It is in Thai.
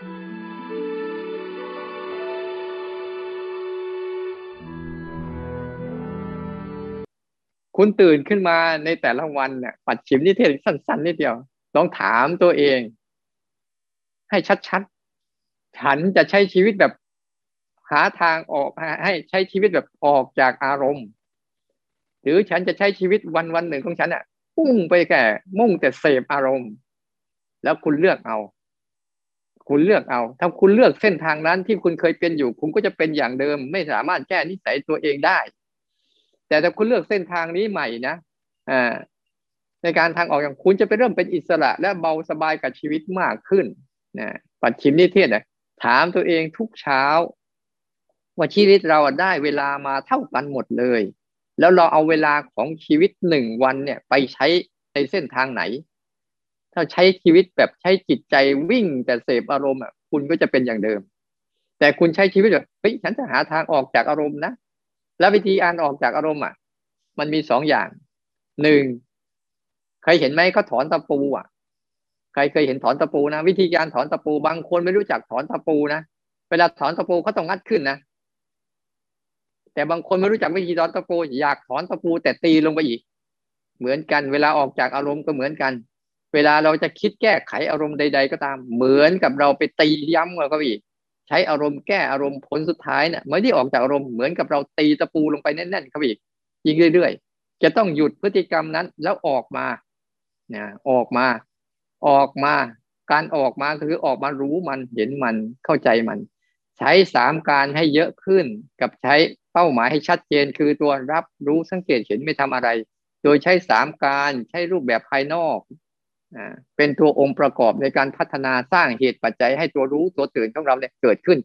คุณตื่นขึ้นมาในแต่ละวันเนี่ยปัดฉิมนิเทศสั้นๆนิดเดียวลองถามตัวเอง ให้ชัดๆฉันจะใช้ชีวิตแบบหาทางออกให้ใช้ชีวิตแบบออกจากอารมณ์ หรือฉันจะใช้ชีวิตวันวันหนึ่งของฉันอะมุ่งไปแก่มุ่งแต่เสพอารมณ์ แล้วคุณเลือกเอา คุณเลือกเอา ถ้าคุณเลือกเส้นทางนั้นที่คุณเคยเป็นอยู่ คุณก็จะเป็นอย่างเดิม ไม่สามารถแก้นิสัยตัวเองได้ แต่ถ้าคุณเลือกเส้นทางนี้ใหม่นะอ่าในการทางออกอย่างคุณจะไปเริ่มเป็นอิสระและเบาสบายกับชีวิตมากขึ้นนะปัจฉิมนิเทศนะถามตัวเองทุกเช้า ว่าชีวิตเราได้เวลามาเท่ากันหมดเลย แล้วเราเอาเวลาของชีวิตหนึ่งวันเนี่ย ไปใช้ในเส้นทางไหน ถ้าใช้ชีวิตแบบใช้จิตใจวิ่งแต่เสพอารมณ์อะคุณก็จะเป็นอย่างเดิม แต่คุณใช้ชีวิตแบบเฮ้ยฉันจะหาทางออกจากอารมณ์นะแล้ววิธีอ่านออกจากอารมณ์อะ มันมีสองอย่างหนึ่งเคยเห็นไหมเขาถอนตะปูอะ ใครเคยเห็นถอนตะปูนะวิธีการถอนตะปูบางคนไม่รู้จักถอนตะปูนะเวลาถอนตะปูเขาต้องงัดขึ้นนะแต่บางคนไม่รู้จักวิธีถอนตะปูอยากถอนตะปูแต่ตีลงไปอีก เหมือนกัน เวลาออกจากอารมณ์ก็เหมือนกัน เวลาเราจะคิดแก้ไขอารมณ์ใด ๆ ก็ตาม เหมือนกับเราไปตีย้ำเราก็อีกใช้อารมณ์แก้อารมณ์ผลสุดท้ายเนี่ยเมื่อที่ออกจากอารมณ์เหมือนกับเราตีตะปูลงไปแน่นๆเขาอีกยิงเรื่อย ๆ จะต้องหยุดพฤติกรรมนั้นแล้วออกมานะออกมา ออกมา การออกมาคือออกมารู้มันเห็นมันเข้าใจมัน ใช้สามการให้เยอะขึ้น กับใช้เป้าหมายให้ชัดเจน คือตัวรับรู้สังเกตเห็นไม่ทำอะไร โดยใช้สามการใช้รูปแบบภายนอก เป็นตัวองค์ประกอบในการพัฒนาสร้างเหตุปัจจัยให้ตัวรู้ตัวตื่นของเราเนี่ยเกิดขึ้น